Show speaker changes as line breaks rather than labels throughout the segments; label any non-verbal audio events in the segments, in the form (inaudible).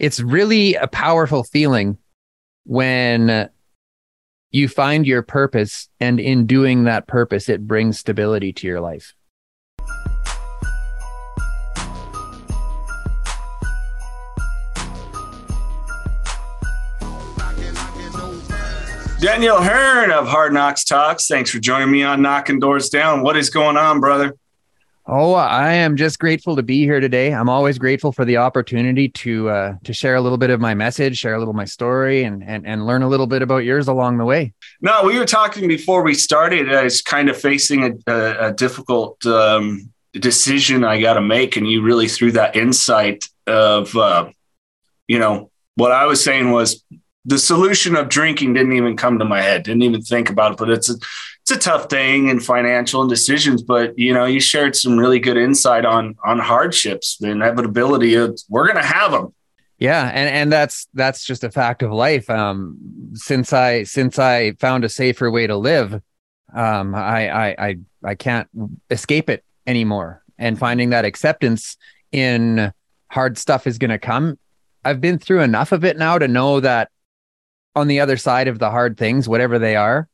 it's really a powerful feeling when you find your purpose and in doing that purpose it brings stability to your life
Daniel Hearn of Hard Knocks Talks. Thanks for joining me on Knocking Doors Down. What is going on, brother?
Oh, I am just grateful to be here today. I'm always grateful for the opportunity to uh, to share a little bit of my message, share a little of my story, and and and learn a little bit about yours along the way.
No, we were talking before we started. I was kind of facing a, a, a difficult um, decision I got to make, and you really threw that insight of, uh, you know, what I was saying was the solution of drinking didn't even come to my head. Didn't even think about it, but it's a, it's a tough thing in financial and decisions, but you know, you shared some really good insight on on hardships, the inevitability of we're going to have them.
Yeah, and and that's that's just a fact of life. Um, since I since I found a safer way to live, um, I I I, I can't escape it anymore. And finding that acceptance in hard stuff is going to come. I've been through enough of it now to know that on the other side of the hard things, whatever they are,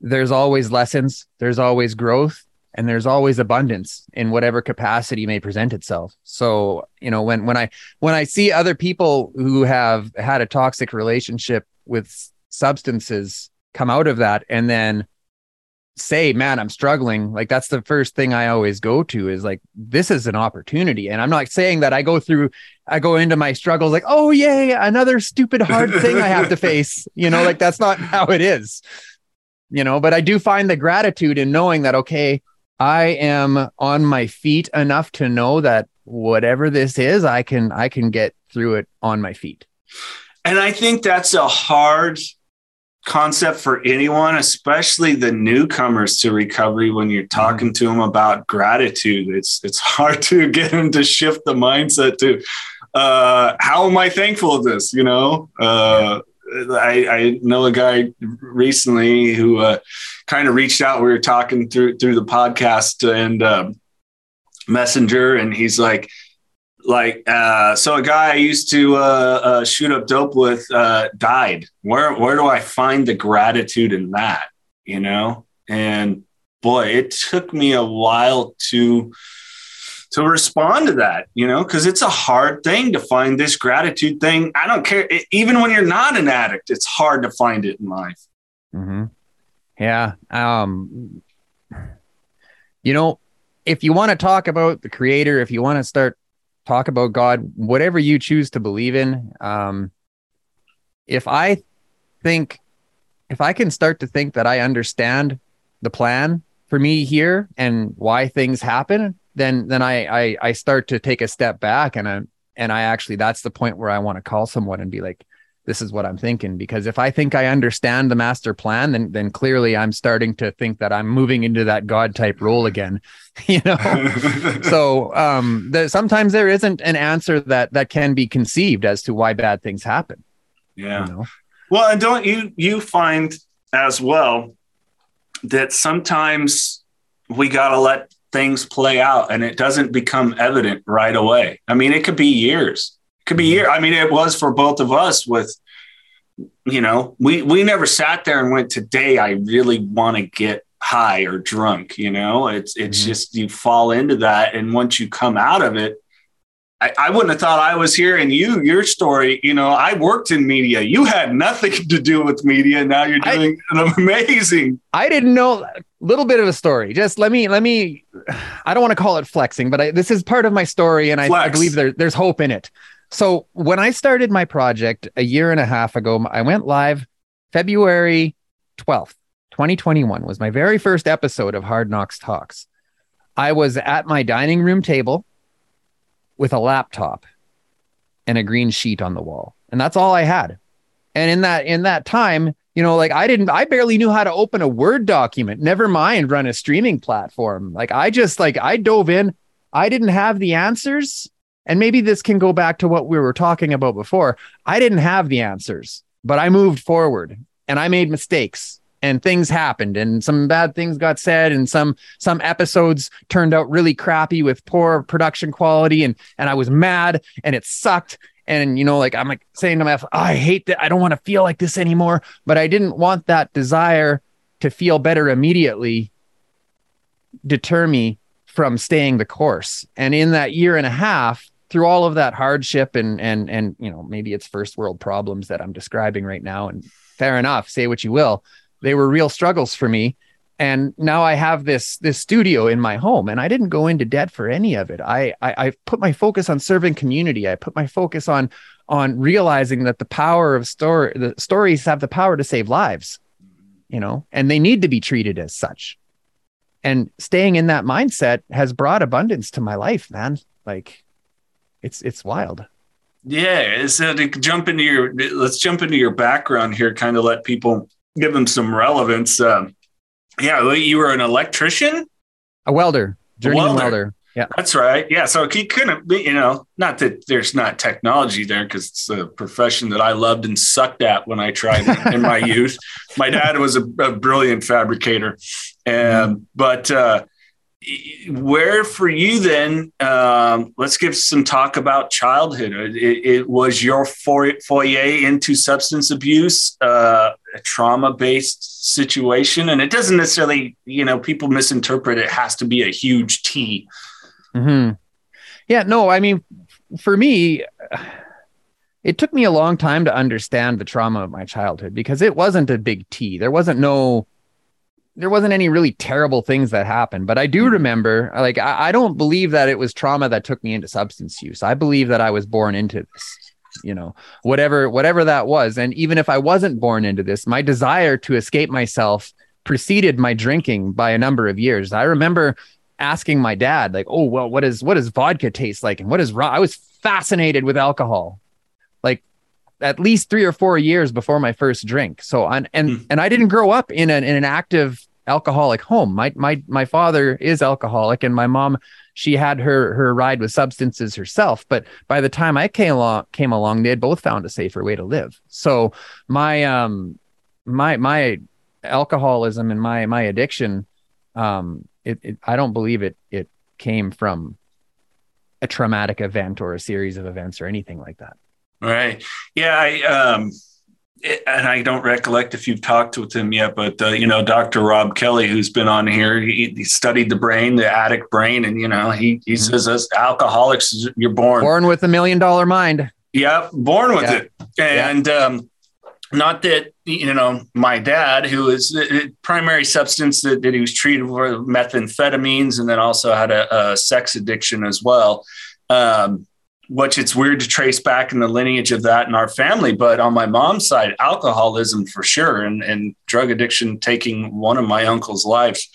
there's always lessons, there's always growth, and there's always abundance in whatever capacity may present itself. So, you know, when when I when I see other people who have had a toxic relationship with substances come out of that and then say, man, I'm struggling, like that's the first thing I always go to is like, this is an opportunity. And I'm not saying that I go through, I go into my struggles like, oh, yay, another stupid hard thing I have to (laughs) face. You know, like that's not how it is you know, but I do find the gratitude in knowing that, okay, I am on my feet enough to know that whatever this is, I can, I can get through it on my feet.
And I think that's a hard concept for anyone, especially the newcomers to recovery. When you're mm-hmm. talking to them about gratitude, it's it's hard to (laughs) get them to shift the mindset to uh, how am I thankful of this? You know, uh, I, I know a guy recently who uh, kind of reached out. We were talking through through the podcast and uh, messenger, and he's like, like, uh, so a guy I used to uh, uh, shoot up dope with uh, died. Where where do I find the gratitude in that? You know, and boy, it took me a while to to respond to that, you know, because it's a hard thing to find this gratitude thing. I don't care. It, even when you're not an addict, it's hard to find it in life.
Mm-hmm. Yeah. Um, you know, if you want to talk about the creator, if you want to start talk about God, whatever you choose to believe in, um, if I think, if I can start to think that I understand the plan for me here and why things happen, then then I, I I start to take a step back and I and I actually that's the point where I want to call someone and be like, this is what I'm thinking. Because if I think I understand the master plan, then then clearly I'm starting to think that I'm moving into that God type role again. (laughs) you know, (laughs) so um, there, sometimes there isn't an answer that that can be conceived as to why bad things happen.
Yeah. You know? Well, and don't you you find as well that sometimes we got to let things play out and it doesn't become evident right away. I mean, it could be years. It could be years. I mean, it was for both of us with, you know, we we never sat there and went, today I really want to get high or drunk, you know. It's it's mm-hmm. just you fall into that. And once you come out of it, I, I, wouldn't have thought I was here. And you, your story. You know, I worked in media. You had nothing (laughs) to do with media. Now you're doing I, an amazing.
I didn't know little bit of a story. Just let me, let me, I don't want to call it flexing, but I, this is part of my story. And I, I, believe there, there's hope in it. So when I started my project a year and a half ago, I went live February 12th, 2021 was my very first episode of Hard Knocks Talks. I was at my dining room table with a laptop and a green sheet on the wall. And that's all I had. And in that in that time, you know, like I didn't I barely knew how to open a Word document, never mind run a streaming platform. Like I just like I dove in, I didn't have the answers. And maybe this can go back to what we were talking about before. I didn't have the answers, but I moved forward and I made mistakes and things happened and some bad things got said and some some episodes turned out really crappy with poor production quality and and I was mad and it sucked and you know like I'm like saying to myself oh, I hate that. I don't want to feel like this anymore. But I didn't want that desire to feel better immediately deter me from staying the course. And in that year and a half through all of that hardship and and and you know maybe it's first world problems that I'm describing right now and fair enough say what you will they were real struggles for me and now i have this this studio in my home and i didn't go into debt for any of it. I i, I put my focus on serving community. I put my focus on on realizing that the power of story the stories have the power to save lives you know and they need to be treated as such. And staying in that mindset has brought abundance to my life man. Like it's it's wild.
Yeah so to jump into your let's jump into your background here kind of let people give them some relevance. Um, yeah, you were an electrician,
a welder, journeyman welder. welder.
Yeah, that's right. Yeah, so he couldn't be, you know, not that there's not technology there because it's a profession that I loved and sucked at when I tried in my (laughs) youth. My dad was a, a brilliant fabricator, and mm-hmm. but uh, where for you then um, let's give some talk about childhood it, it was your foyer into substance abuse uh, a trauma-based situation and it doesn't necessarily you know people misinterpret it has to be a huge t
mm-hmm. yeah no i mean for me it took me a long time to understand the trauma of my childhood because it wasn't a big t there wasn't no there wasn't any really terrible things that happened, but I do hmm. remember, like, I, I, don't believe that it was trauma that took me into substance use. I believe that I was born into this, you know, whatever, whatever that was. And even if I wasn't born into this, my desire to escape myself preceded my drinking by a number of years. I remember asking my dad, like, oh, well, what is, what does vodka taste like? And what is raw? I was fascinated with alcohol. Like, at least three or four years before my first drink. So and and mm. and I didn't grow up in an in an active alcoholic home. My my my father is alcoholic, and my mom she had her her ride with substances herself. But by the time I came along came along, they had both found a safer way to live. So my um my my alcoholism and my my addiction, um, it, it I don't believe it it came from a traumatic event or a series of events or anything like that.
Right. Yeah. I um and I don't recollect if you've talked with him yet, but uh, you know, Dr. Rob Kelly, who's been on here, he, he studied the brain, the addict brain, and you know, he he mm-hmm. says alcoholics, you're born
born with a million dollar mind.
Yeah, born with yeah. it, and yeah. um, not that you know, my dad, who is the primary substance that, that he was treated for methamphetamines, and then also had a, a sex addiction as well. Um, which it's weird to trace back in the lineage of that in our family. But on my mom's side, alcoholism for sure, and, and drug addiction taking one of my uncle's lives.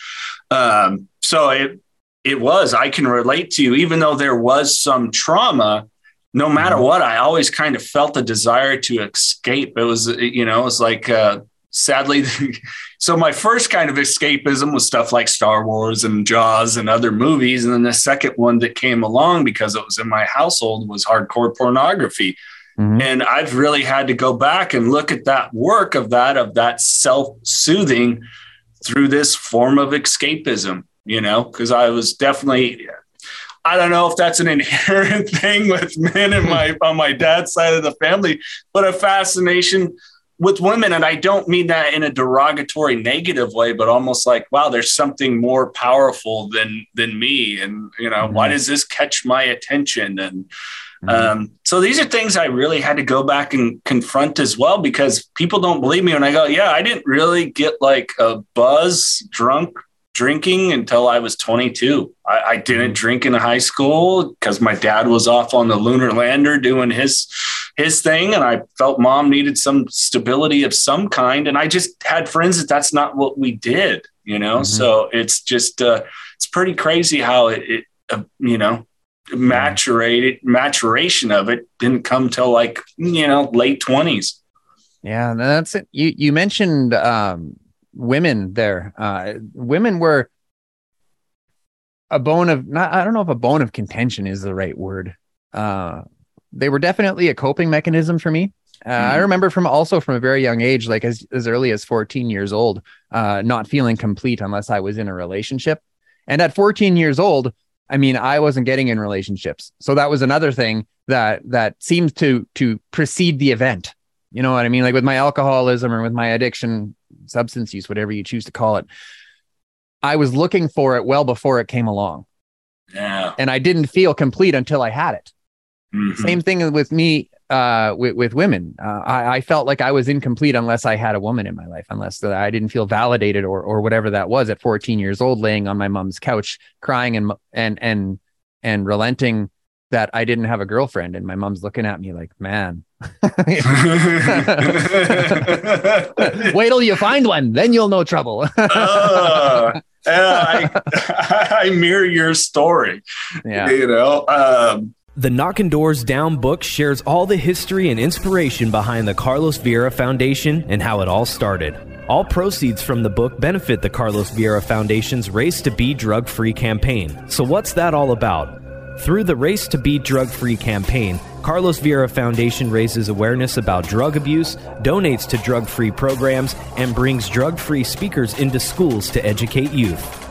Um, so it it was. I can relate to you, even though there was some trauma. No matter mm-hmm. what, I always kind of felt a desire to escape. It was, you know, it was like uh, sadly, (laughs) so my first kind of escapism was stuff like Star Wars and Jaws and other movies. And then the second one that came along because it was in my household was hardcore pornography. Mm-hmm. And I've really had to go back and look at that work of that, of that self soothing through this form of escapism, you know, because I was definitely, I don't know if that's an inherent (laughs) thing with men in my on my dad's side of the family, but a fascination with women, and I don't mean that in a derogatory negative way, but almost like, wow, there's something more powerful than than me. And you know, mm-hmm. why does this catch my attention? And mm-hmm. um, so these are things I really had to go back and confront as well because people don't believe me when I go, yeah, I didn't really get like a buzz drunk drinking until I was 22. I, I didn't mm-hmm. drink in high school because my dad was off on the lunar lander doing his his thing, and I felt mom needed some stability of some kind, and I just had friends that that's not what we did, you know. Mm-hmm. So it's just uh, it's pretty crazy how it, it uh, you know maturated maturation of it didn't come till like you know late twenties.
Yeah, that's it. You you mentioned um, women there. Uh, women were a bone of not. I don't know if a bone of contention is the right word. Uh, they were definitely a coping mechanism for me. Uh, mm. I remember from also from a very young age, like as, as early as 14 years old, uh, not feeling complete unless I was in a relationship. And at 14 years old, I mean, I wasn't getting in relationships. So that was another thing that that seems to to precede the event. You know what I mean? Like with my alcoholism or with my addiction, substance use, whatever you choose to call it. I was looking for it well before it came along.
Yeah.
And I didn't feel complete until I had it. Mm-hmm. Same thing with me uh, with, with women. Uh, I, I, felt like I was incomplete unless I had a woman in my life, unless I didn't feel validated or or whatever that was at 14 years old, laying on my mom's couch, crying and and and and relenting that I didn't have a girlfriend, and my mom's looking at me like, "Man, (laughs) wait till you find one, then you'll know trouble." (laughs)
uh, I, (laughs) I mirror your story.
Yeah,
you know. Um,
the Knocking Doors Down book shares all the history and inspiration behind the Carlos Vieira Foundation and how it all started. All proceeds from the book benefit the Carlos Vieira Foundation's Race to Be Drug Free campaign. So, what's that all about? Through the Race to Be Drug Free campaign, Carlos Vieira Foundation raises awareness about drug abuse, donates to drug free programs, and brings drug free speakers into schools to educate youth.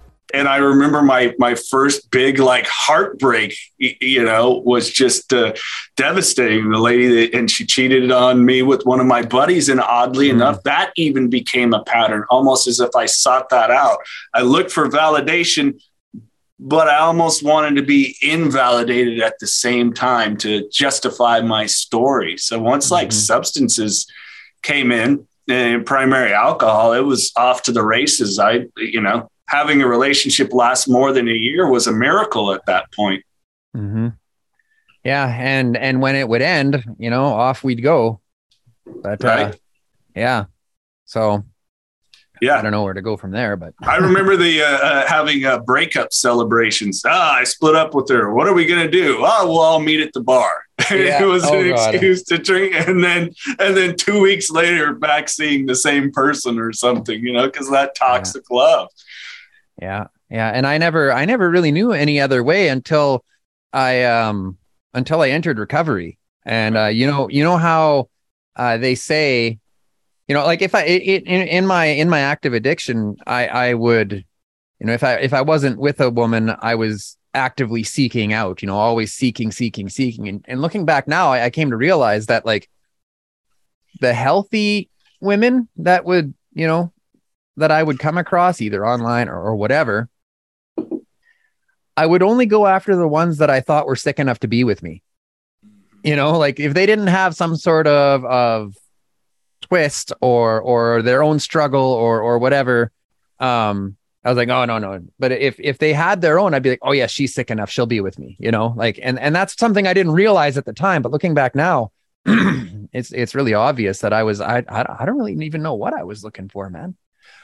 and I remember my my first big like heartbreak, you know, was just uh, devastating. The lady that, and she cheated on me with one of my buddies, and oddly mm. enough, that even became a pattern, almost as if I sought that out. I looked for validation, but I almost wanted to be invalidated at the same time to justify my story. So once mm-hmm. like substances came in and primary alcohol, it was off to the races. I, you know, having a relationship last more than a year was a miracle at that point.
Mm-hmm. Yeah, and and when it would end, you know, off we'd go. But uh, right. uh, yeah, so
yeah,
I don't know where to go from there. But
I remember the uh, uh, having uh, breakup celebrations. Ah, I split up with her. What are we gonna do? Oh, we'll all meet at the bar. (laughs) Yeah. it was oh, an God. excuse to drink, and then and then two weeks later, back seeing the same person or something. You know, because that toxic yeah. love.
Yeah. Yeah. And I never, I never really knew any other way until I, um, until I entered recovery. And, uh, you know, you know how, uh, they say, you know, like if I, it, in, in my, in my active addiction, I, I would, you know, if I, if I wasn't with a woman, I was actively seeking out, you know, always seeking, seeking, seeking. And, and looking back now, I, I came to realize that like the healthy women that would, you know, that I would come across either online or, or whatever, I would only go after the ones that I thought were sick enough to be with me. You know, like if they didn't have some sort of of twist or or their own struggle or or whatever, um, I was like, oh no, no. But if if they had their own, I'd be like, oh yeah, she's sick enough, she'll be with me. You know, like and and that's something I didn't realize at the time, but looking back now, (clears throat) it's it's really obvious that I was I I, I don't really even know what I was looking for, man.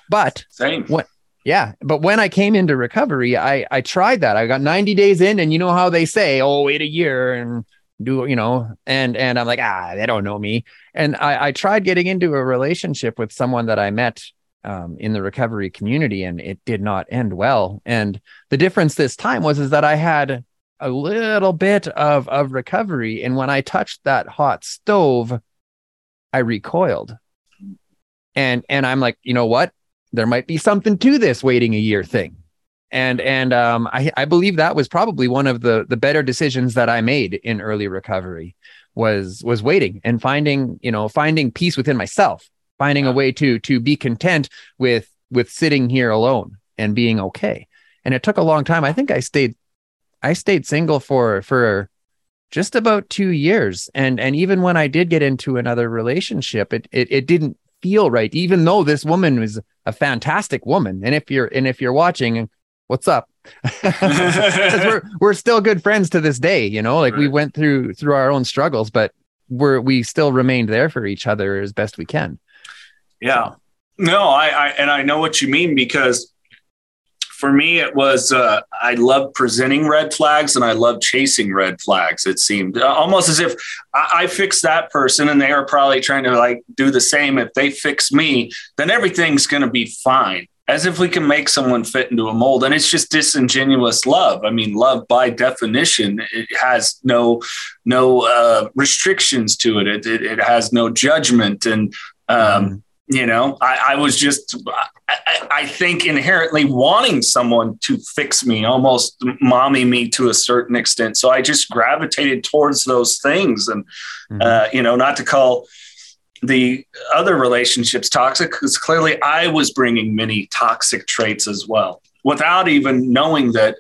But
same.
When, yeah, but when I came into recovery, I I tried that. I got 90 days in, and you know how they say, "Oh, wait a year and do you know?" And and I'm like, ah, they don't know me. And I I tried getting into a relationship with someone that I met um, in the recovery community, and it did not end well. And the difference this time was is that I had a little bit of of recovery, and when I touched that hot stove, I recoiled. And and I'm like, you know what? There might be something to this waiting a year thing. And and um, I, I believe that was probably one of the the better decisions that I made in early recovery was was waiting and finding you know finding peace within myself, finding a way to to be content with with sitting here alone and being okay. And it took a long time. I think I stayed I stayed single for for just about two years. And and even when I did get into another relationship, it it, it didn't feel right, even though this woman was a fantastic woman. And if you're and if you're watching, what's up? (laughs) we're we're still good friends to this day, you know. Like right. we went through through our own struggles, but we're we still remained there for each other as best we can.
Yeah. No, I, I and I know what you mean because for me it was uh, i love presenting red flags and i love chasing red flags it seemed uh, almost as if I, I fix that person and they are probably trying to like do the same if they fix me then everything's going to be fine as if we can make someone fit into a mold and it's just disingenuous love i mean love by definition it has no no uh, restrictions to it. it. it it has no judgment and um, mm you know I, I was just I, I, think inherently wanting someone to fix me almost mommy me to a certain extent so i just gravitated towards those things and mm-hmm. uh, you know not to call the other relationships toxic because clearly I was bringing many toxic traits as well without even knowing that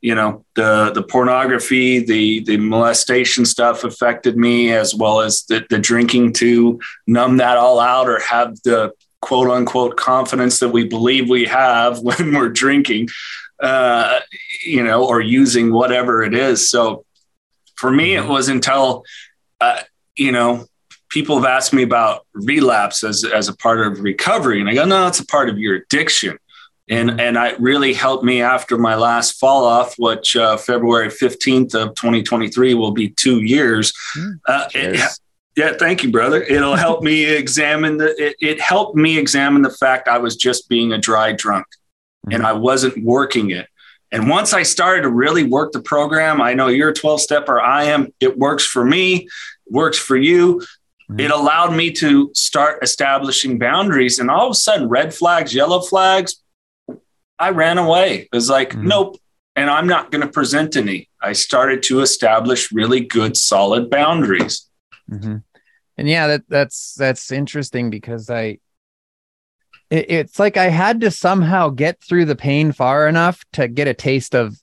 you know the the pornography the the molestation stuff affected me as well as the, the drinking to numb that all out or have the quote unquote confidence that we believe we have (laughs) when we're drinking uh, you know or using whatever it is so for me it mm-hmm. was until uh, you know people have asked me about relapse as, as a part of recovery. And I go, no, it's a part of your addiction. And, mm-hmm. and it really helped me after my last fall off, which uh, February 15th of 2023 will be two years. Mm, uh, it, yeah, thank you, brother. It'll help me examine the, it, it, helped me examine the fact I was just being a dry drunk mm-hmm. and I wasn't working it. And once I started to really work the program, I know you're a 12 stepper. I am. It works for me, works for you. Mm-hmm. It allowed me to start establishing boundaries. And all of a sudden, red flags, yellow flags, I ran away. It was like, mm-hmm. nope. And I'm not going to present any. I started to establish really good, solid boundaries.
Mm-hmm. And yeah, that that's that's interesting because I it, it's like I had to somehow get through the pain far enough to get a taste of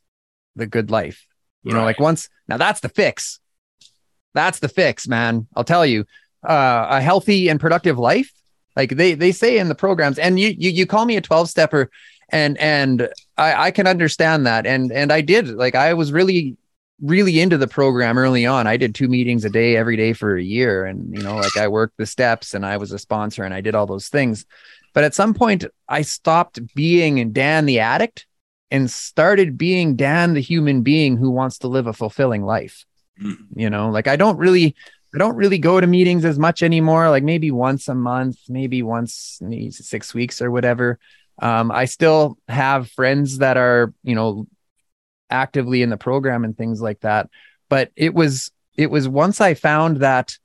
the good life. You right. know, like once now that's the fix. That's the fix, man. I'll tell you uh, a healthy and productive life. Like they they say in the programs, and you you you call me a twelve stepper, and and I I can understand that, and and I did like I was really really into the program early on. I did two meetings a day every day for a year, and you know like I worked the steps, and I was a sponsor, and I did all those things. But at some point, I stopped being Dan the addict and started being Dan the human being who wants to live a fulfilling life. Mm-hmm. You know, like I don't really I don't really go to meetings as much anymore, like maybe once a month, maybe once maybe six weeks or whatever. Um, I still have friends that are, you know, actively in the program and things like that. But it was, it was once I found that,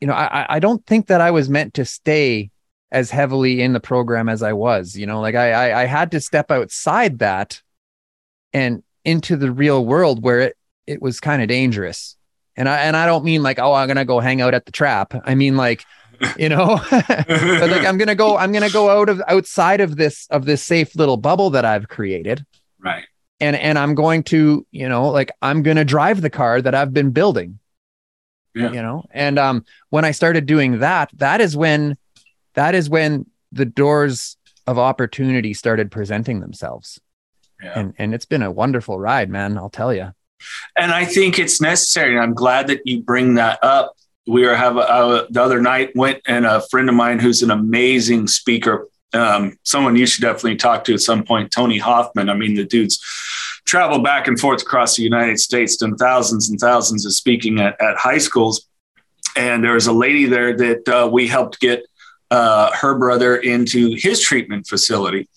you know, I, I don't think that I was meant to stay as heavily in the program as I was, you know, like I, I, I had to step outside that and into the real world where it, it was kind of dangerous and I and I don't mean like, oh, I'm gonna go hang out at the trap. I mean like, you know, (laughs) but like I'm gonna go, I'm gonna go out of outside of this of this safe little bubble that I've created.
Right.
And and I'm going to, you know, like I'm gonna drive the car that I've been building. Yeah. You know, and um when I started doing that, that is when that is when the doors of opportunity started presenting themselves. Yeah. And and it's been a wonderful ride, man. I'll tell you.
And I think it's necessary. And I'm glad that you bring that up. We are have a, the other night went and a friend of mine who's an amazing speaker. Um, someone you should definitely talk to at some point, Tony Hoffman. I mean, the dude's traveled back and forth across the United States, done thousands and thousands of speaking at, at high schools. And there was a lady there that uh, we helped get uh, her brother into his treatment facility.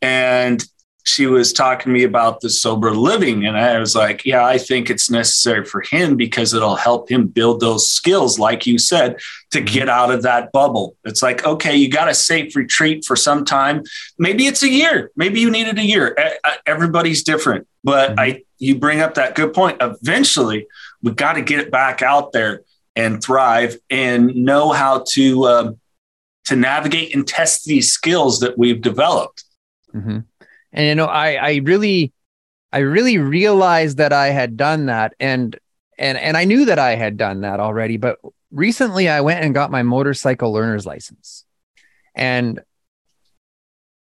And she was talking to me about the sober living. And I was like, yeah, I think it's necessary for him because it'll help him build those skills, like you said, to mm-hmm. get out of that bubble. It's like, okay, you got a safe retreat for some time. Maybe it's a year. Maybe you needed a year. Everybody's different. But mm-hmm. I, you bring up that good point. Eventually, we got to get back out there and thrive and know how to, um, to navigate and test these skills that we've developed.
Mm-hmm. And you know, I I really I really realized that I had done that and and and I knew that I had done that already, but recently I went and got my motorcycle learner's license. And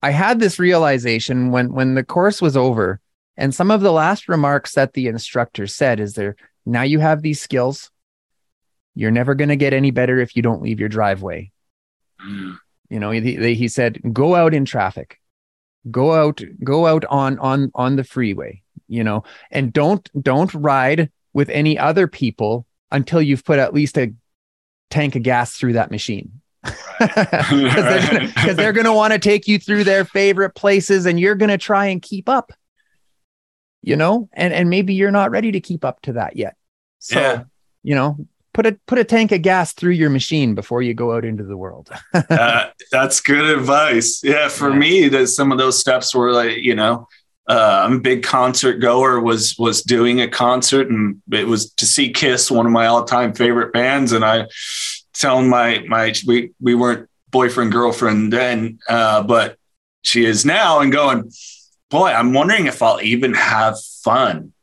I had this realization when when the course was over and some of the last remarks that the instructor said is there now you have these skills you're never going to get any better if you don't leave your driveway. Mm. You know, he, he said go out in traffic. Go out go out on on on the freeway, you know, and don't don't ride with any other people until you've put at least a tank of gas through that machine (laughs) because they're going to want to take you through their favorite places and you're going to try and keep up you know and and maybe you're not ready to keep up to that yet so yeah. you know put a put a tank of gas through your machine before you go out into the world (laughs)
uh, that's good advice yeah for yeah. me that some of those steps were like you know uh, I'm a big concert goer. Was was doing a concert, and it was to see Kiss, one of my all time favorite bands. And I telling my my we we weren't boyfriend girlfriend then, uh, but she is now, and going, boy, I'm wondering if I'll even have fun.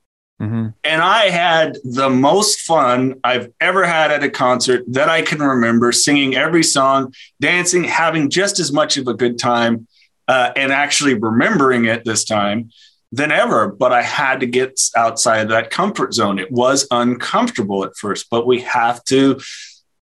Mm-hmm. And I had the most fun I've ever had at a concert that I can remember, singing every song, dancing, having just as much of a good time, uh, and actually remembering it this time than ever. But I had to get outside of that comfort zone. It was uncomfortable at first, but we have to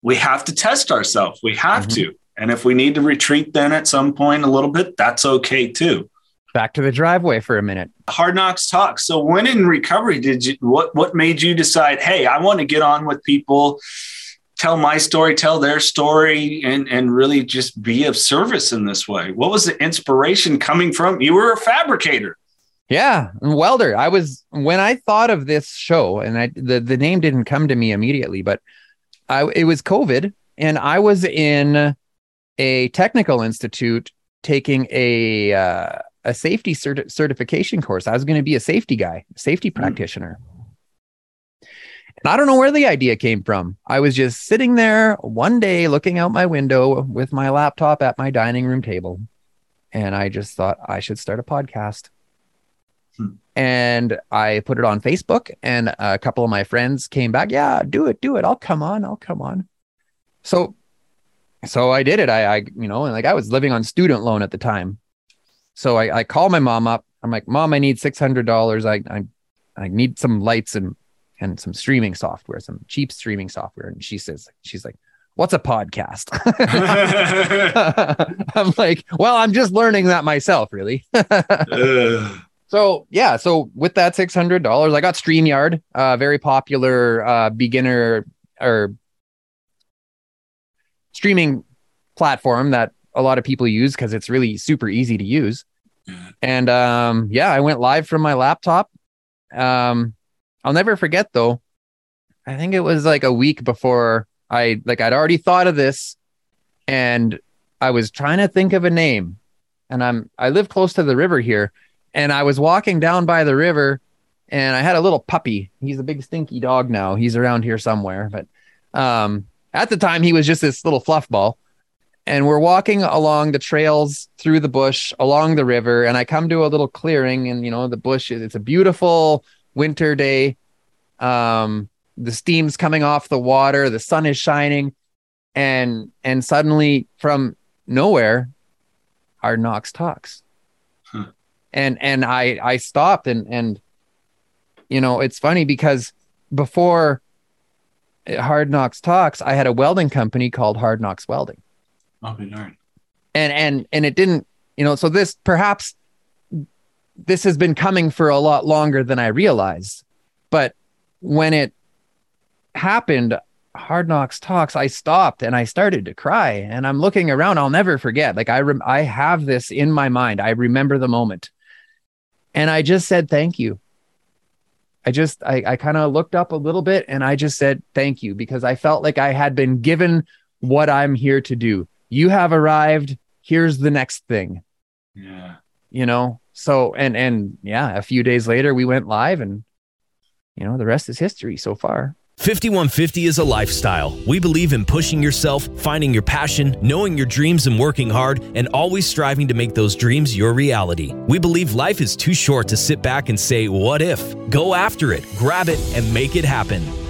we have to test ourselves. We have mm-hmm. to. And if we need to retreat then at some point a little bit, that's okay too.
Back to the driveway for a minute.
Hard knocks talk. So when in recovery did you what what made you decide, hey, I want to get on with people, tell my story, tell their story, and and really just be of service in this way? What was the inspiration coming from? You were a fabricator.
Yeah, welder. I was when I thought of this show, and I the, the name didn't come to me immediately, but I it was COVID, and I was in a technical institute taking a uh, a safety cert- certification course. I was going to be a safety guy, safety mm. practitioner. And I don't know where the idea came from. I was just sitting there one day looking out my window with my laptop at my dining room table. And I just thought I should start a podcast. Hmm. And I put it on Facebook, and a couple of my friends came back. Yeah, do it, do it. I'll come on. I'll come on. So, so I did it. I, I, you know, and like I was living on student loan at the time. So I, I call my mom up. I'm like, Mom, I need six hundred dollars. I, I, I need some lights and and some streaming software, some cheap streaming software. And she says, she's like, what's a podcast? (laughs) (laughs) I'm like, well, I'm just learning that myself, really. (laughs) So yeah, so with that six hundred dollars, I got Streamyard, uh, very popular uh, beginner or streaming platform that a lot of people use because it's really super easy to use. And um, yeah, I went live from my laptop. Um, I'll never forget though. I think it was like a week before I like I'd already thought of this, and I was trying to think of a name. And I'm I live close to the river here, and I was walking down by the river and I had a little puppy. He's a big stinky dog now. He's around here somewhere, but um, at the time he was just this little fluff ball. And we're walking along the trails through the bush along the river, and I come to a little clearing, and you know the bush. is it's a beautiful winter day. Um, the steam's coming off the water, the sun is shining, and and suddenly from nowhere, Hard Knocks talks huh. and and I I stopped and and you know it's funny because before Hard Knocks Talks, I had a welding company called Hard Knocks Welding.
Oh, be darn.
And and and it didn't, you know, so this perhaps this has been coming for a lot longer than I realized. But when it happened, Hard Knocks Talks, I stopped and I started to cry. And I'm looking around. I'll never forget. Like I rem- I have this in my mind. I remember the moment. And I just said, thank you. I just, I, I kind of looked up a little bit and I just said, thank you, because I felt like I had been given what I'm here to do. You have arrived. Here's the next thing.
Yeah.
You know, so, and, and yeah, a few days later we went live and, you know, the rest is history so far.
5150 is a lifestyle. We believe in pushing yourself, finding your passion, knowing your dreams and working hard, and always striving to make those dreams your reality. We believe life is too short to sit back and say, What if? Go after it, grab it, and make it happen.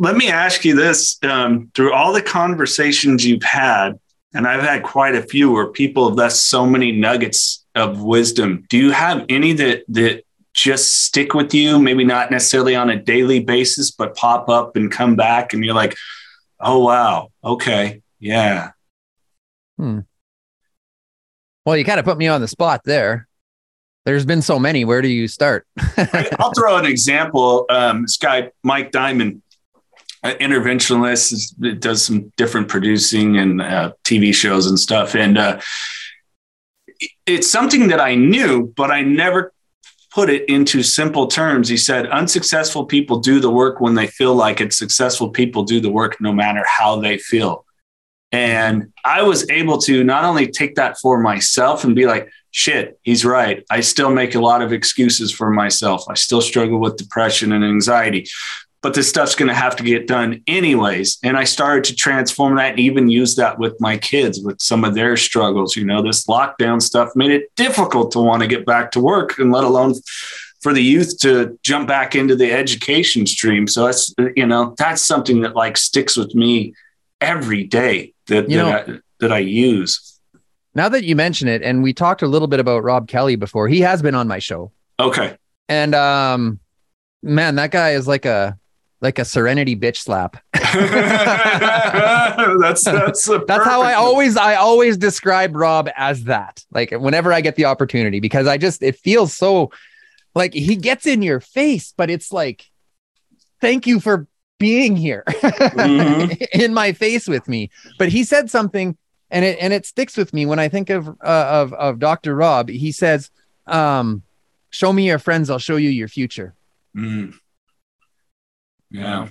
let me ask you this um, through all the conversations you've had and i've had quite a few where people have left so many nuggets of wisdom do you have any that that just stick with you? Maybe not necessarily on a daily basis but pop up and come back and you're like oh wow okay yeah.
Hmm. well you kind of put me on the spot there. There's been so many where do you start?
I'll throw an example um, this guy mike diamond interventionalist it does some different producing and uh, tv shows and stuff. And uh, it's something that i knew but i never put it into simple terms. He said unsuccessful people do the work when they feel like it. Successful people do the work no matter how they feel. And i was able to not only take that for myself and be like shit he's right. I still make a lot of excuses for myself. I still struggle with depression and anxiety but this stuff's going to have to get done anyways. And I started to transform that and even use that with my kids with some of their struggles. You know, this lockdown stuff made it difficult to want to get back to work and let alone for the youth to jump back into the education stream. So that's, you know, that's something that like sticks with me every day that, that, know, I, that I use.
Now that you mention it, and we talked a little bit about Rob Kelly before, he has been on my show.
Okay.
And, um, man, that guy is like a, like a serenity bitch slap. (laughs) (laughs)
that's that's
that's how I always I always describe Rob as that. Like whenever I get the opportunity, because I just it feels so like he gets in your face, but it's like, thank you for being here mm-hmm. (laughs) in my face with me. But he said something, and it and it sticks with me when I think of uh, of of Dr. Rob. He says, um, "Show me your friends, I'll show you your future."
Mm. Yeah.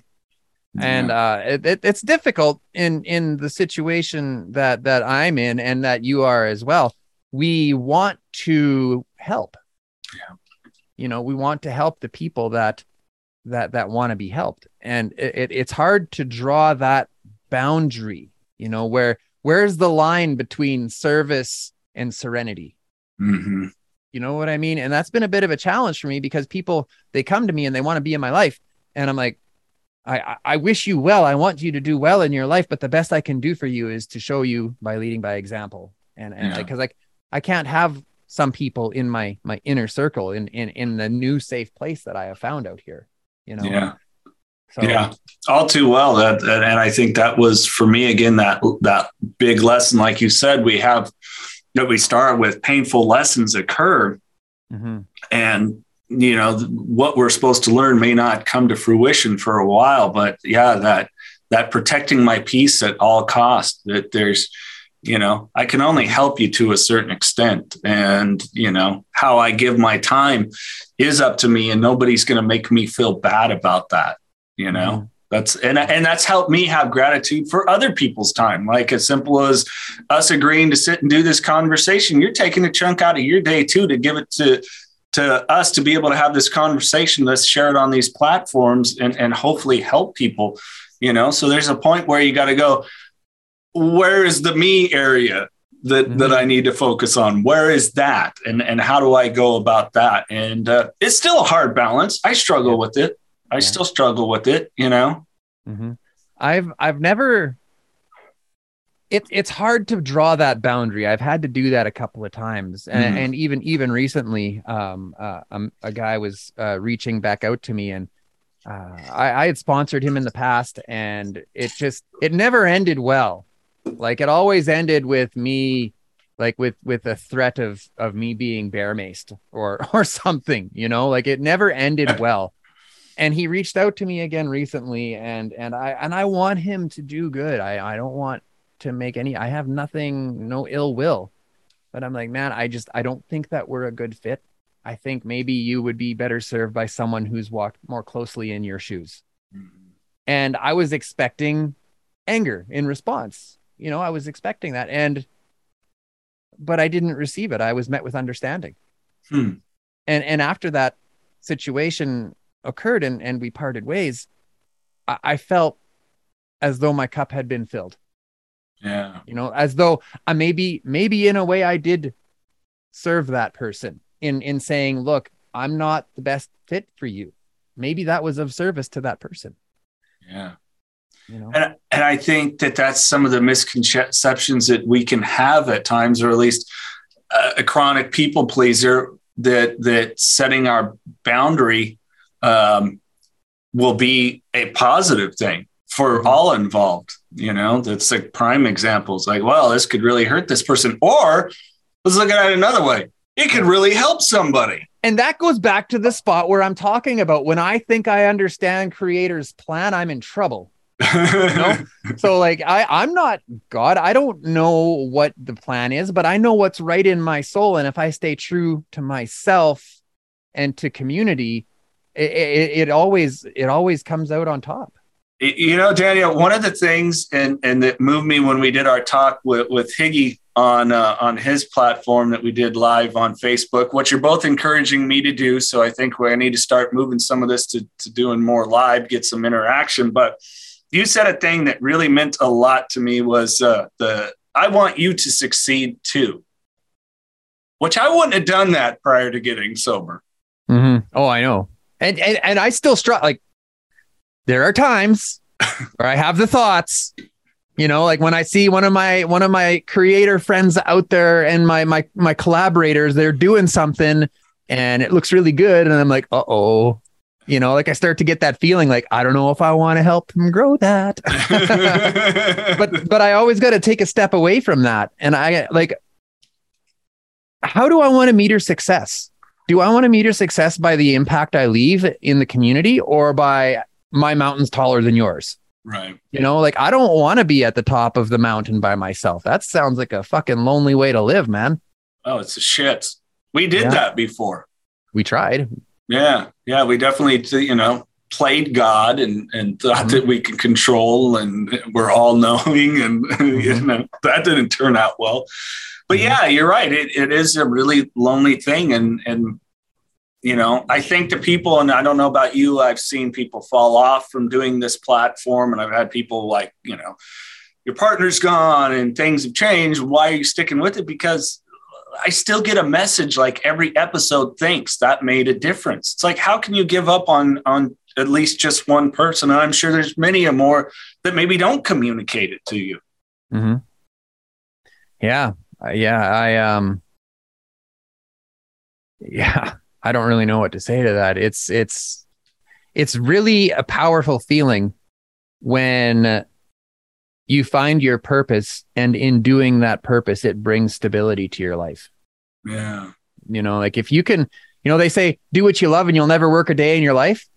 And uh, it, it, it's difficult in in the situation that that I'm in and that you are as well. We want to help.
Yeah.
You know, we want to help the people that that that want to be helped, and it, it, it's hard to draw that boundary. You know, where where's the line between service and serenity?
Mm-hmm.
You know what I mean? And that's been a bit of a challenge for me because people they come to me and they want to be in my life, and I'm like, I, I wish you well. I want you to do well in your life, but the best I can do for you is to show you by leading by example. And and because yeah. like I can't have some people in my my inner circle in in in the new safe place that I have found out here. You know.
Yeah. So, yeah, all too well. That and I think that was for me again that that big lesson, like you said, we have that we start with painful lessons occur, mm-hmm. and you know what we're supposed to learn may not come to fruition for a while but yeah that that protecting my peace at all cost that there's you know i can only help you to a certain extent. And you know how i give my time is up to me and nobody's going to make me feel bad about that you know? Mm-hmm. that's and and that's helped me have gratitude for other people's time. Like as simple as us agreeing to sit and do this conversation you're taking a chunk out of your day too to give it to to us to be able to have this conversation let's share it on these platforms and, and hopefully help people you know so there's a point where you got to go where is the me area that mm-hmm. that i need to focus on where is that and and how do i go about that and uh, it's still a hard balance i struggle yeah. with it i yeah. still struggle with it you know
mm-hmm. i've i've never it, it's hard to draw that boundary. I've had to do that a couple of times, and, mm. and even even recently, um, uh, um, a guy was uh, reaching back out to me, and uh, I, I had sponsored him in the past, and it just it never ended well. Like it always ended with me, like with with a threat of of me being bear maced or (laughs) or something, you know. Like it never ended (laughs) well. And he reached out to me again recently, and and I and I want him to do good. I I don't want to make any I have nothing, no ill will. But I'm like, man, I just I don't think that we're a good fit. I think maybe you would be better served by someone who's walked more closely in your shoes. Mm-hmm. And I was expecting anger in response. You know, I was expecting that. And, but I didn't receive it. I was met with understanding.
Hmm.
And, and after that situation occurred and, and we parted ways, I, I felt as though my cup had been filled.
Yeah.
You know, as though I maybe, maybe in a way I did serve that person in, in saying, look, I'm not the best fit for you. Maybe that was of service to that person.
Yeah.
You know?
And, and I think that that's some of the misconceptions that we can have at times, or at least a, a chronic people pleaser that that setting our boundary um, will be a positive thing for all involved. You know, that's like prime examples. Like, well, this could really hurt this person, or let's look at it another way. It could really help somebody.
And that goes back to the spot where I'm talking about when I think I understand creator's plan, I'm in trouble. know? (laughs) so like I I'm not God. I don't know what the plan is, but I know what's right in my soul. And if I stay true to myself and to community, it, it, it always it always comes out on top.
You know, Daniel, one of the things and and that moved me when we did our talk with with Higgy on uh, on his platform that we did live on Facebook, what you're both encouraging me to do. So I think I need to start moving some of this to, to doing more live, get some interaction. But you said a thing that really meant a lot to me was uh, the I want you to succeed too, which I wouldn't have done that prior to getting sober.
Mm-hmm. Oh, I know, and and and I still struggle. Like there are times where I have the thoughts you know like when i see one of my one of my creator friends out there and my my my collaborators they're doing something and it looks really good. And i'm like uh-oh you know like i start to get that feeling like i don't know if i want to help them grow that. (laughs) But but i always got to take a step away from that. And i like how do i want to meet her success? Do i want to meet her success by the impact i leave in the community or by my mountain's taller than yours
Right.
You know, like I don't want to be at the top of the mountain by myself. That sounds like a fucking lonely way to live, man.
Oh, it's a shit. We did
Yeah.
that before.
We tried.
Yeah. Yeah. We definitely, you know, played God and, and thought
Mhm.
that we could control and we're all knowing. And, (laughs) you
Mhm.
know, that didn't turn out well. But
Mhm.
yeah, you're right. It, it is a really lonely thing. And, and, you know, I think the people, and I don't know about you, I've seen people fall off from doing this platform. And I've had people like, you know, your partner's gone and things have changed. Why are you sticking with it? Because I still get a message like every episode thinks that made a difference. It's like, how can you give up on, on at least just one person? And I'm sure there's many or more that maybe don't communicate it to you.
Mm-hmm. Yeah. Uh, yeah. I, um, (laughs) yeah, I don't really know what to say to that. It's, it's, it's really a powerful feeling when you find your purpose and in doing that purpose, it brings stability to your life.
Yeah.
you know like if you can you know they say do what you love and you'll never work a day in your life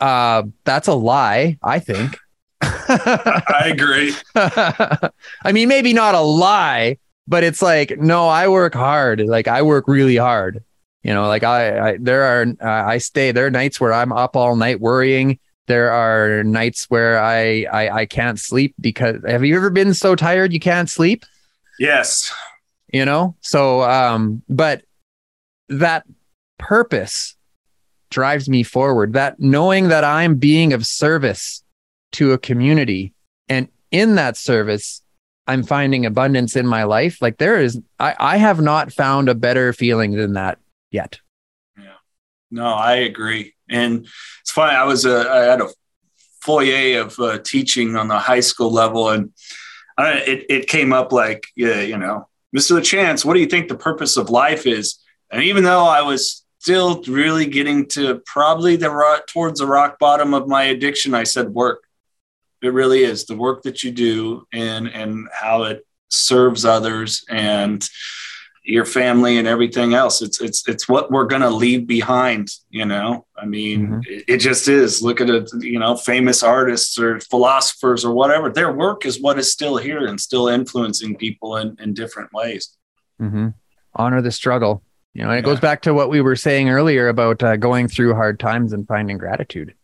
uh that's a lie i think (laughs)
I agree. (laughs)
i mean maybe not a lie but it's like no i work hard like i work really hard you know like i, I there are uh, i stay there are nights where i'm up all night worrying. There are nights where I, I i can't sleep because have you ever been so tired you can't sleep?
Yes.
you know? So um but that purpose drives me forward. That knowing that i'm being of service to a community and in that service i'm finding abundance in my life. Like there is i i have not found a better feeling than that yet Yeah.
No, I agree. And it's funny. I was uh, I had a foyer of uh, teaching on the high school level, and I, it it came up like, yeah, you know, Mr. Chance, what do you think the purpose of life is? And even though I was still really getting to probably the rock towards the rock bottom of my addiction, I said work. It really is the work that you do and and how it serves others and your family and everything else. It's it's it's what we're gonna leave behind. You know, I mean,
Mhm.
it, it just is. Look at it. You know, famous artists or philosophers or whatever. Their work is what is still here and still influencing people in in different ways.
hmm honor the struggle you know and it goes back to what we were saying earlier about uh, going through hard times and finding gratitude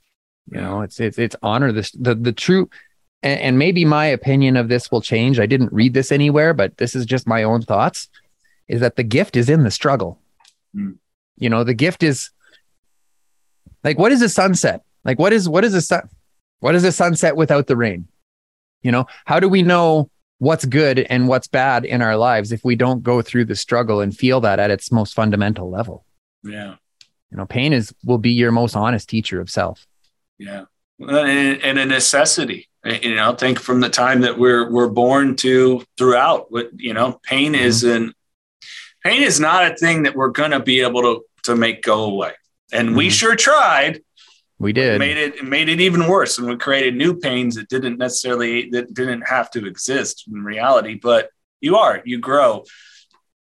you
Yeah.
know it's it's it's honor this the the true and, and maybe my opinion of this will change. I didn't read this anywhere, but this is just my own thoughts. Is that the gift is in the struggle?
Mm.
You know, the gift is like what is a sunset? Like what is what is a sun? What is a sunset without the rain? You know, how do we know what's good and what's bad in our lives if we don't go through the struggle and feel that at its most fundamental level?
Yeah.
You know, pain is will be your most honest teacher of self.
Yeah. And, and a necessity. You know, think from the time that we're we're born to throughout. What you know, pain mm-hmm. is an pain is not a thing that we're gonna be able to to make go away. And mm-hmm. we sure tried.
We did.
Made it made it even worse, and we created new pains that didn't necessarily that didn't have to exist in reality. But you are you grow,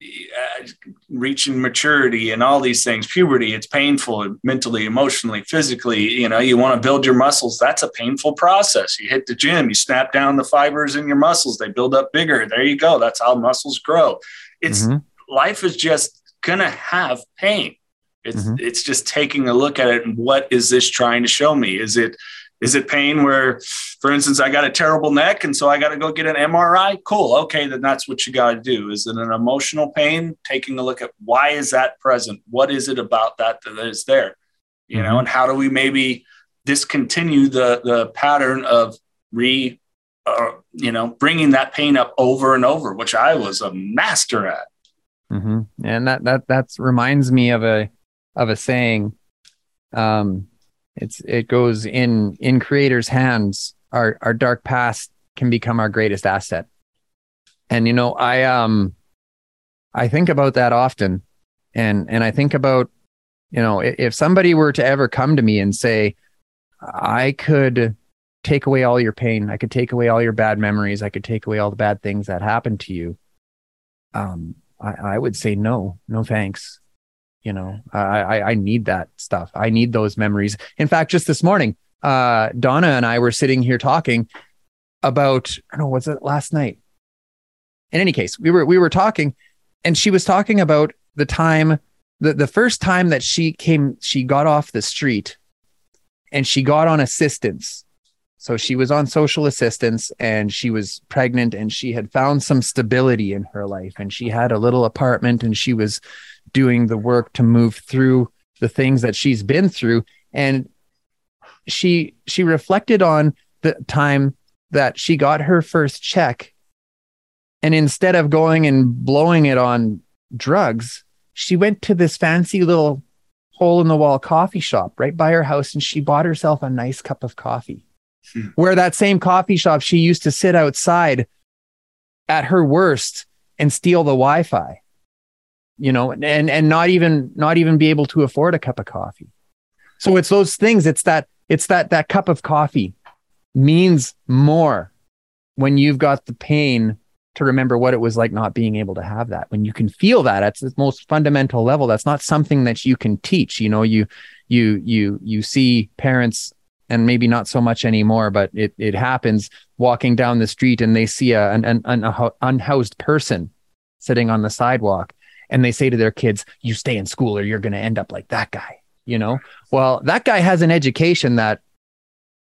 uh, reaching maturity, and all these things. Puberty, it's painful mentally, emotionally, physically. You know, you want to build your muscles. That's a painful process. You hit the gym, you snap down the fibers in your muscles. They build up bigger. There you go. That's how muscles grow. It's mm-hmm. Life is just gonna have pain it's mm-hmm. it's just taking a look at it and what is this trying to show me? Is it is it pain where, for instance, I got a terrible neck and so I got to go get an MRI? Cool. Okay, then that's what you got to do. Is it an emotional pain? Taking a look at why is that present? What is it about that that is there? You mm-hmm. know, and how do we maybe discontinue the the pattern of re, uh, you know, bringing that pain up over and over, which I was a master at.
Mm-hmm. And that that that reminds me of a of a saying. Um, it's it goes in in creators' hands. Our our dark past can become our greatest asset. And you know, I um I think about that often. And and I think about, you know, if, if somebody were to ever come to me and say, I could take away all your pain, I could take away all your bad memories, I could take away all the bad things that happened to you. Um, I, I would say no, no thanks. You know I, I need that stuff. I need those memories. In fact just this morning uh donna and i were sitting here talking about i don't know was it last night? In any case we were we were talking and she was talking about the time the, the first time that she came she got off the street and she got on assistance so she was on social assistance and she was pregnant and she had found some stability in her life and she had a little apartment and she was doing the work to move through the things that she's been through. And she she reflected on the time that she got her first check. And instead of going and blowing it on drugs she went to this fancy little hole in the wall coffee shop right by her house and she bought herself a nice cup of coffee hmm. where that same coffee shop she used to sit outside at her worst and steal the wi-fi you know, and and not even not even be able to afford a cup of coffee. So it's those things. It's that it's that that cup of coffee means more when you've got the pain to remember what it was like not being able to have that. When you can feel that at the most fundamental level, that's not something that you can teach. You know, you you you you see parents and maybe not so much anymore, but it it happens walking down the street and they see a, an, an, an unhoused person sitting on the sidewalk and they say to their kids, you stay in school or you're going to end up like that guy, you know? Well, that guy has an education that,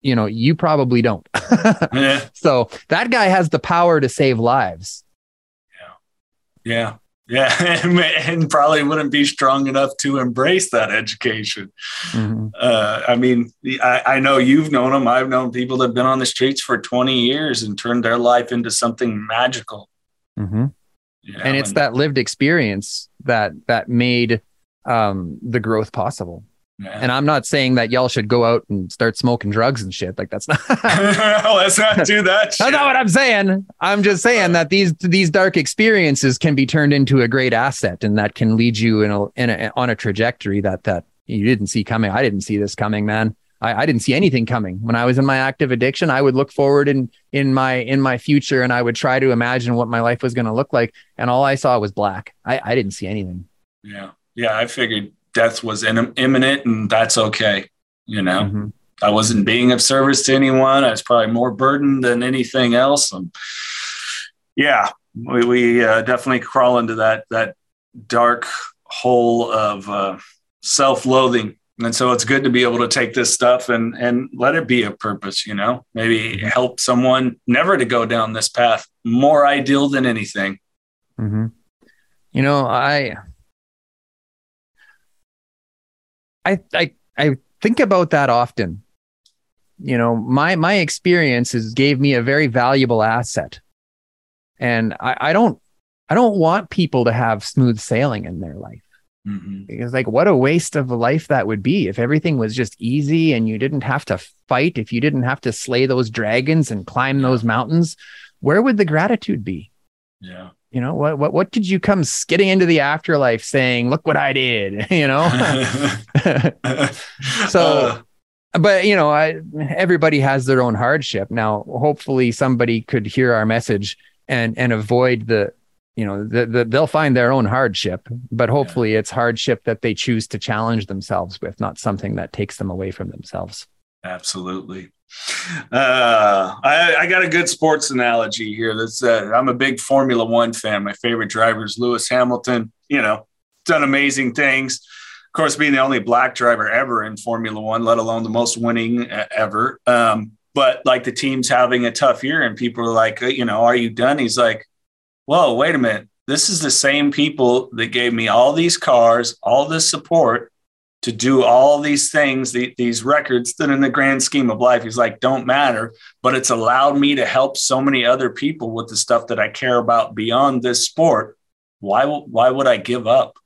you know, you probably don't. (laughs) yeah. So that guy has the power to save lives.
Yeah. Yeah. Yeah, (laughs) and probably wouldn't be strong enough to embrace that education. Mm-hmm. Uh, I mean, I, I, know you've known them. I've known people that have been on the streets for 20 years and turned their life into something magical.
Mm-hmm and it's and, that lived experience that that made um, the growth possible. Yeah. And I'm not saying that y'all should go out and start smoking drugs and shit. Like that's not. (laughs)
Let's not do (laughs) that.
that's not what I'm saying. I'm just saying uh, that these these dark experiences can be turned into a great asset, and that can lead you in a, in a on a trajectory that that you didn't see coming. I didn't see this coming, man. I, I didn't see anything coming when I was in my active addiction. I would look forward in in my in my future and I would try to imagine what my life was going to look like, and all I saw was black. I, I didn't see anything.
Yeah, yeah. I figured death was in, imminent, and that's okay. You know, mm-hmm. I wasn't being of service to anyone. I was probably more burdened than anything else. And yeah, we, we uh, definitely crawl into that that dark hole of uh, self-loathing And so it's good to be able to take this stuff and and let it be a purpose, you know, maybe
Mm-hmm.
help someone never to go down this path. More ideal than anything.
hmm You know, I, I, I, I think about that often. You know, my my experiences gave me a very valuable asset, and I, I don't, I don't want people to have smooth sailing in their life
Mhm.
because, like, what a waste of a life that would be if everything was just easy and you didn't have to fight, if you didn't have to slay those dragons and climb those mountains. Where would the gratitude be?
Yeah.
You know what what what did you come skidding into the afterlife saying look what i did (laughs) you know? (laughs) So-
Uh,
but you know I, everybody has their own hardship. Now hopefully somebody could hear our message and and avoid the you know the, the, they'll find their own hardship but hopefully it's hardship that they choose to challenge themselves with not something that takes them away from themselves.
Absolutely. Uh, I, I got a good sports analogy here. That's uh, I'm a big Formula One fan. My favorite driver is Lewis Hamilton. You know, done amazing things. Of course, being the only black driver ever in Formula One, let alone the most winning ever. Um, but like the team's having a tough year, and people are like, you know, are you done? He's like, whoa, wait a minute. This is the same people that gave me all these cars, all this support to do all these things, the, these records that in the grand scheme of life, he's like, don't matter. But it's allowed me to help so many other people with the stuff that I care about beyond this sport. Why, why would I give up?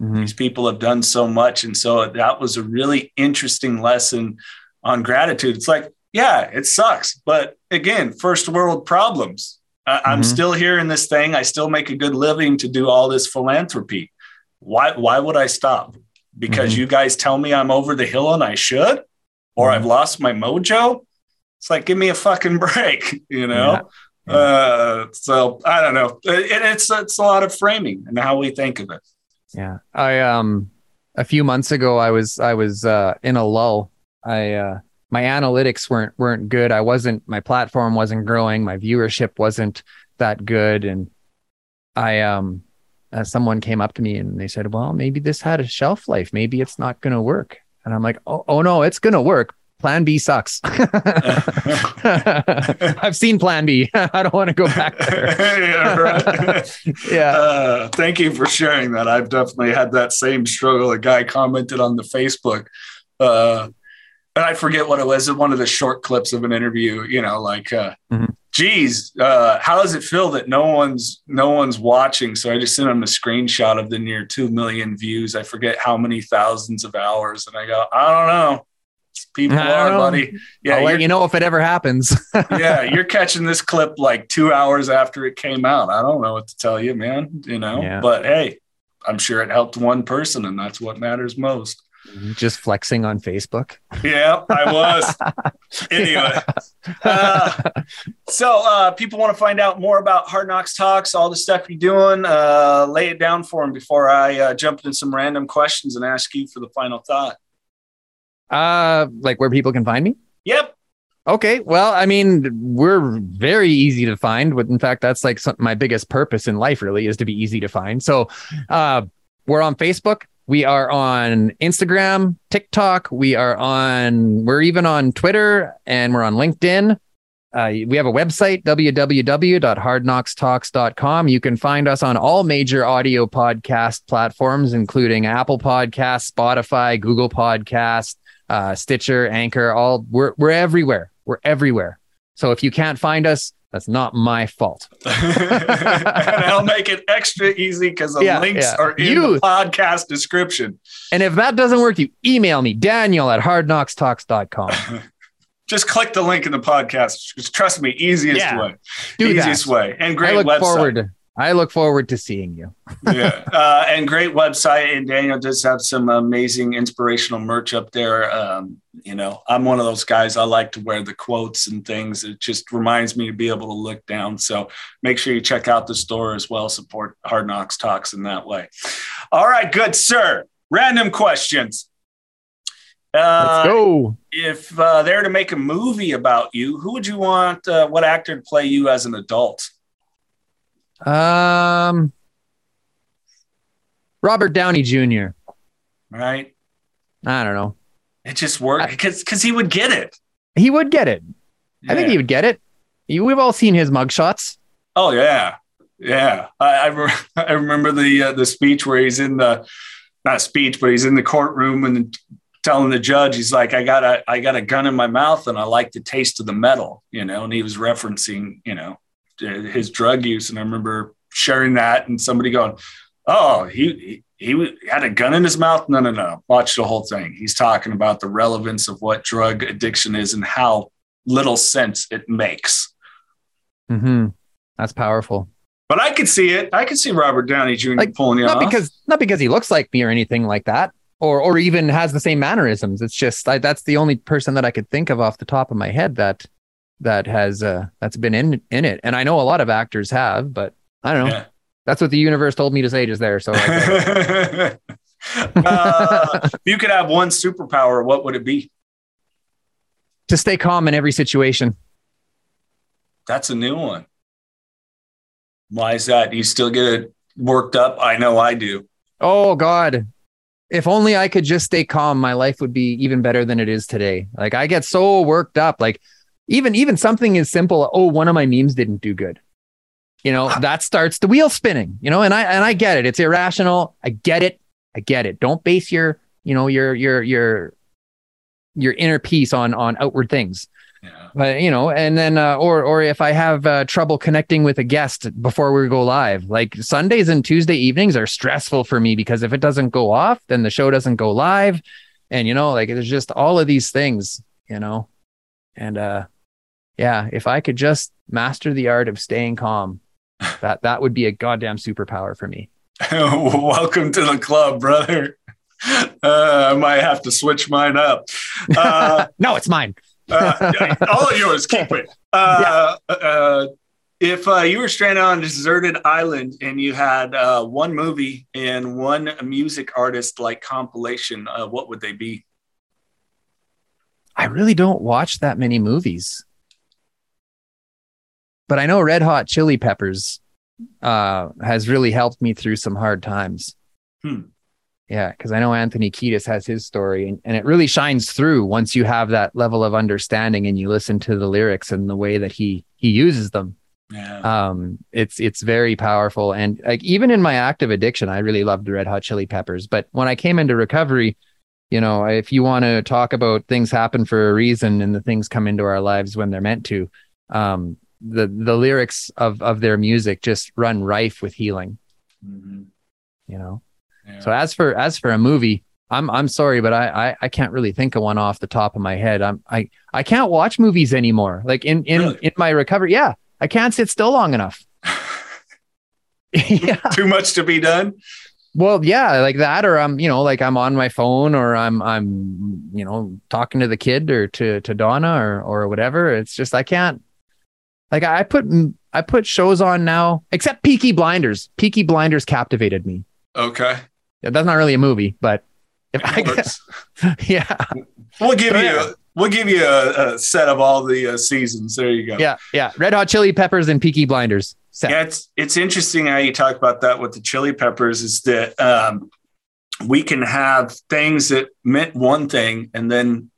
Mhm.
These people have done so much. And so that was a really interesting lesson on gratitude. It's like, yeah, it sucks. But again, first world problems. I, I'm still here in this thing. I still make a good living to do all this philanthropy. Why, why would I stop? Because
Mhm.
you guys tell me I'm over the hill and I should, or
Mhm.
I've lost my mojo. It's like, give me a fucking (laughs) break, you know?
Yeah.
Uh, so I don't know. It, it's, it's a lot of framing and how we think of it.
Yeah. I um a few months ago I was I was uh in a lull. I uh my analytics weren't weren't good. I wasn't my platform wasn't growing, my viewership wasn't that good and I um uh, someone came up to me and they said, "Well, maybe this had a shelf life. Maybe it's not going to work." And I'm like, "Oh, oh no, it's going to work. Plan B sucks." (laughs) (laughs) I've seen Plan B. (laughs) I don't want to go back there.
yeah,
yeah.
Uh, thank you for sharing that. I've definitely had that same struggle. A guy commented on the Facebook, uh, and I forget what it was. It's one of the short clips of an interview. You know, like, uh,
Mhm.
"Geez, uh, how does it feel that no one's no one's watching?" So I just sent him a screenshot of the near two million views. I forget how many thousands of hours, and I go, "I don't know." People are,
know.
buddy. Yeah,
I'll let you know if it ever happens. (laughs)
yeah, you're catching this clip like two hours after it came out. I don't know what to tell you, man. You know,
Yeah.
but hey, I'm sure it helped one person, and that's what matters most.
Just flexing on Facebook.
Yeah, I was. (laughs) anyway, uh, so uh, people want to find out more about Hard Knocks Talks, all the stuff you're doing. Uh, lay it down for them before I uh, jump into some random questions and ask you for the final thought.
Uh, like where people can find me.
Yep.
Okay, well, I mean, we're very easy to find. But in fact, that's like some, my biggest purpose in life, really, is to be easy to find. So, uh, we're on Facebook. We are on Instagram, TikTok. We are on. We're even on Twitter, and we're on LinkedIn. Uh, we have a website, www.hardknockstalks.com. You can find us on all major audio podcast platforms, including Apple Podcasts, Spotify, Google Podcasts, uh, Stitcher, Anchor. All we're we're everywhere. We're everywhere. So if you can't find us, that's not my fault. (laughs)
and I'll make it extra easy because the
Yeah,
links
yeah.
are in
You-
the podcast description.
And if that doesn't work, you email me, Daniel at hardknockstalks.com. (laughs)
Just click the link in the podcast. Trust me, easiest
Yeah,
way.
Do
easiest
that.
way. And
I
great
look
website.
forward. I look forward to seeing you.
yeah. Uh, and great website. And Daniel does have some amazing inspirational merch up there. Um, you know, I'm one of those guys. I like to wear the quotes and things. It just reminds me to be able to look down. So make sure you check out the store as well. Support Hard Knocks Talks in that way. All right, good sir. Random questions.
Let's
Uh,
go.
if uh, they're to make a movie about you, who would you want? Uh, what actor to play you as an adult?
Um, Robert Downey Jr.
Right.
I don't know.
It just worked because because he would get it.
He would get it. I think he would get it. We've all seen his mugshots.
Oh yeah, yeah. I I, re- (laughs) I remember the uh, the speech where he's in the not speech, but he's in the courtroom and telling the judge, he's like, "I got a I got a gun in my mouth and I like the taste of the metal," you know. And he was referencing, you know, his drug use. And I remember sharing that and somebody going, "Oh, he." he he had a gun in his mouth. No, no, no. Watch the whole thing. He's talking about the relevance of what drug addiction is and how little sense it makes.
Mm-hmm. That's powerful.
But I could see it. I could see Robert Downey Jr.
Like,
pulling you
not
off.
because not because he looks like me or anything like that, or or even has the same mannerisms. It's just I, that's the only person that I could think of off the top of my head that that has uh that's been in in it. And I know a lot of actors have, but I don't know.
Yeah.
That's what the universe told me to say just there. So (laughs)
uh, if you could have one superpower, what would it be?
to stay calm in every situation.
That's a new one. Why is that? You still get it worked up? I know I do.
Oh God. If only I could just stay calm, my life would be even better than it is today. Like I get so worked up. Like even even something as simple, oh, one of my memes didn't do good. You know, that starts the wheel spinning, you know, and I and I get it. It's irrational. I get it. I get it. Don't base your, you know, your your your your inner peace on on outward things
Yeah.
but you know and then uh, or or if i have uh, trouble connecting with a guest before we go live like sundays and tuesday evenings are stressful for me because if it doesn't go off then the show doesn't go live and you know like there's just all of these things you know and uh yeah if i could just master the art of staying calm that that would be a goddamn superpower for me (laughs)
Welcome to the club, brother. Uh, I might have to switch mine up. Uh, (laughs)
no it's mine
uh, all of yours, keep it. Uh, uh, if uh, you were stranded on a deserted island and you had uh, one movie and one music artist like compilation, uh, what would they be?
I really don't watch that many movies. But I know Red Hot Chili Peppers uh, has really helped me through some hard times.
Hmm.
Yeah, because I know Anthony Kiedis has his story, and, and it really shines through once you have that level of understanding and you listen to the lyrics and the way that he he uses them.
Yeah.
Um, it's it's very powerful, and like even in my active addiction, I really loved the Red Hot Chili Peppers. But when I came into recovery, you know, if you want to talk about things happen for a reason and the things come into our lives when they're meant to, um, the the lyrics of of their music just run rife with healing.
Mhm.
You know.
Yeah.
So as for as for a movie, I'm I'm sorry, but I, I I can't really think of one off the top of my head. I'm I I can't watch movies anymore. Like in in
Really?
in my recovery, yeah, I can't sit still long enough. (laughs) (laughs) yeah.
Too much to be done.
Well, yeah, like that, or I'm, you know, like I'm on my phone, or I'm, I'm, you know, talking to the kid or to to Donna or or whatever. It's just I can't. Like I put I put shows on now, except Peaky Blinders. Peaky Blinders captivated me.
Okay.
Yeah, That's not really a movie, but if I
Works. (laughs)
yeah,
We'll give
So,
you.
yeah.
We'll give you a, a set of all the uh, seasons. There you go.
yeah, yeah. Red Hot Chili Peppers and Peaky Blinders. Set.
Yeah, it's it's interesting how you talk about that with the chili peppers. Is that um, we can have things that meant one thing and then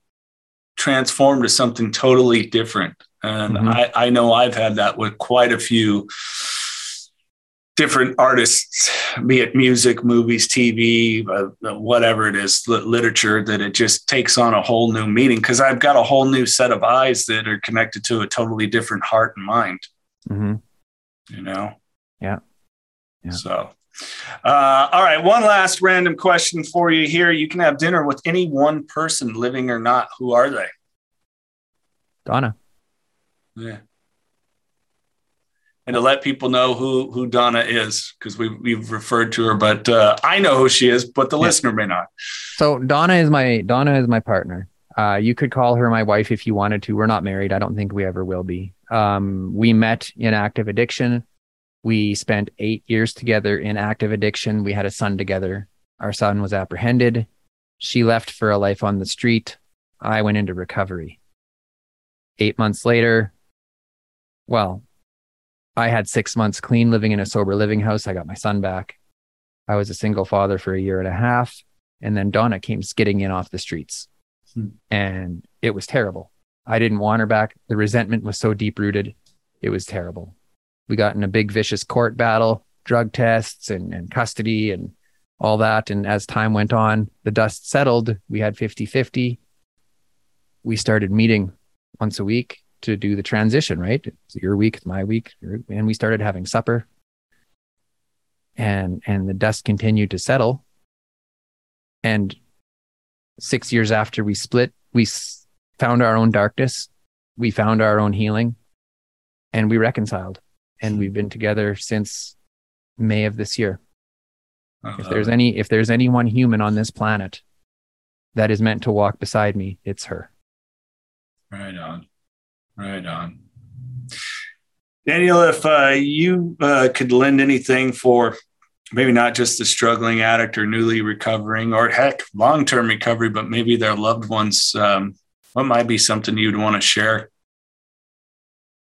transform to something totally different. And
Mhm.
I, I know I've had that with quite a few different artists, be it music, movies, TV, uh, whatever it is, lit- literature, that it just takes on a whole new meaning because I've got a whole new set of eyes that are connected to a totally different heart and mind
Mhm.
you know
Yeah. Yeah.
so uh, all right one last random question for you here you can have dinner with any one person living or not who are they
Donna.
Yeah and to let people know who who donna is because we, we've referred to her but uh, i know who she is but the
Yeah.
listener may not
So Donna is my Donna is my partner. Uh, you could call her my wife if you wanted to. We're not married. I don't think we ever will be. Um, we met in active addiction. We spent eight years together in active addiction. We had a son together. Our son was apprehended. She left for a life on the street. I went into recovery. Eight months later, well, I had six months clean living in a sober living house. I got my son back. I was a single father for a year and a half And then Donna came skidding in off the streets.
Hmm.
And it was terrible. I didn't want her back. The resentment was so deep rooted. It was terrible. We got in a big vicious court battle, drug tests and, and custody and all that. And as time went on, the dust settled. We had 50 50. We started meeting once a week to do the transition, right? It's your week, it's my week. And we started having supper. And and the dust continued to settle. And six years after we split, we s- found our own darkness. We found our own healing and we reconciled. And we've been together since May of this year. If there's uh-huh. any if there's any one human on this planet that is meant to walk beside me, it's her.
Right on. Right on. Daniel, if uh, you uh, could lend anything for maybe not just the struggling addict or newly recovering, or heck, long term recovery, but maybe their loved ones, um, what might be something you'd want to share?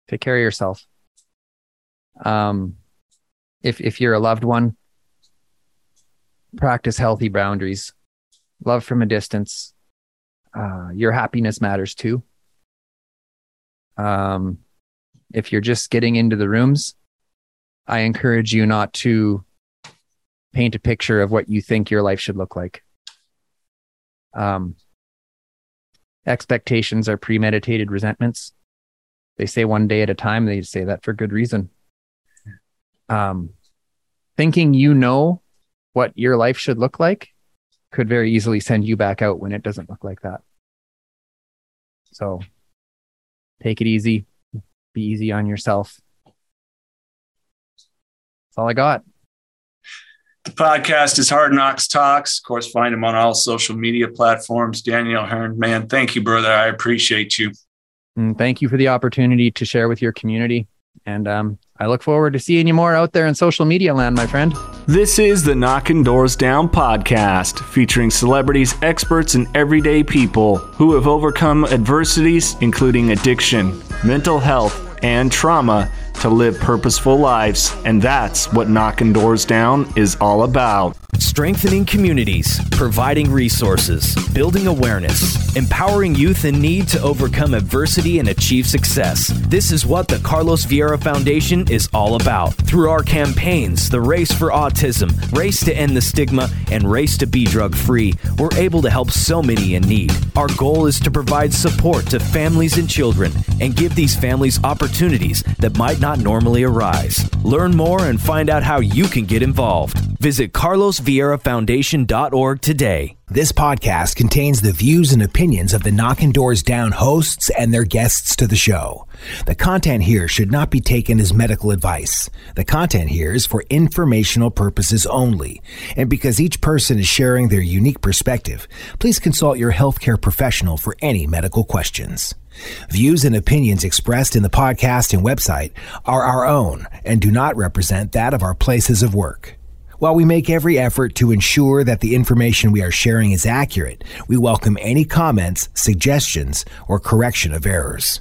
Take care of yourself. Um, if if you're a loved one, practice healthy boundaries. Love from a distance. Uh, your happiness matters too. Um, if you're just getting into the rooms, I encourage you not to paint a picture of what you think your life should look like. Um, expectations are premeditated resentments. They say one day at a time, they say that for good reason. Um, thinking you know what your life should look like could very easily send you back out when it doesn't look like that. So take it easy, be easy on yourself. That's all I got.
The podcast is Hard Knocks Talks. Of course, find him on all social media platforms. Daniel Hearn, man, thank you, brother. I appreciate you.
And thank you for the opportunity to share with your community. And um, I look forward to seeing you more out there in social media land, my friend.
This is the Knocking Doors Down podcast, featuring celebrities, experts, and everyday people who have overcome adversities, including addiction, mental health, and trauma, to live purposeful lives. And that's what Knocking Doors Down is all about.
Strengthening communities, providing resources, building awareness, empowering youth in need to overcome adversity and achieve success. This is what the Carlos Vieira Foundation is all about. Through our campaigns, the Race for Autism, Race to End the Stigma, and Race to Be Drug Free, we're able to help so many in need. Our goal is to provide support to families and children and give these families opportunities that might not normally arise. Learn more and find out how you can get involved. Visit carlosvieirafoundation.org today.
This podcast contains the views and opinions of the Knockin' Doors Down hosts and their guests to the show. The content here should not be taken as medical advice. The content here is for informational purposes only. And because each person is sharing their unique perspective, please consult your healthcare professional for any medical questions. Views and opinions expressed in the podcast and website are our own and do not represent that of our places of work. While we make every effort to ensure that the information we are sharing is accurate, we welcome any comments, suggestions, or correction of errors.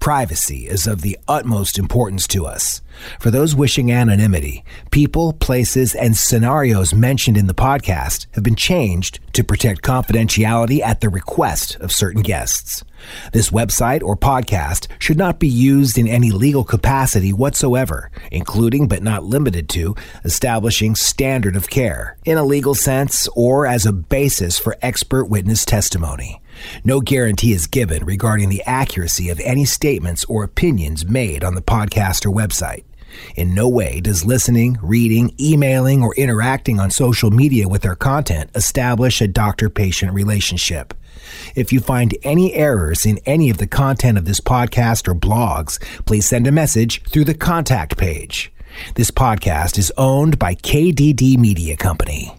Privacy is of the utmost importance to us. For those wishing anonymity, people, places, and scenarios mentioned in the podcast have been changed to protect confidentiality at the request of certain guests. This website or podcast should not be used in any legal capacity whatsoever, including but not limited to establishing standard of care in a legal sense or as a basis for expert witness testimony. No guarantee is given regarding the accuracy of any statements or opinions made on the podcast or website. In no way does listening, reading, emailing, or interacting on social media with our content establish a doctor patient relationship. If you find any errors in any of the content of this podcast or blogs, please send a message through the contact page. This podcast is owned by KDD Media Company.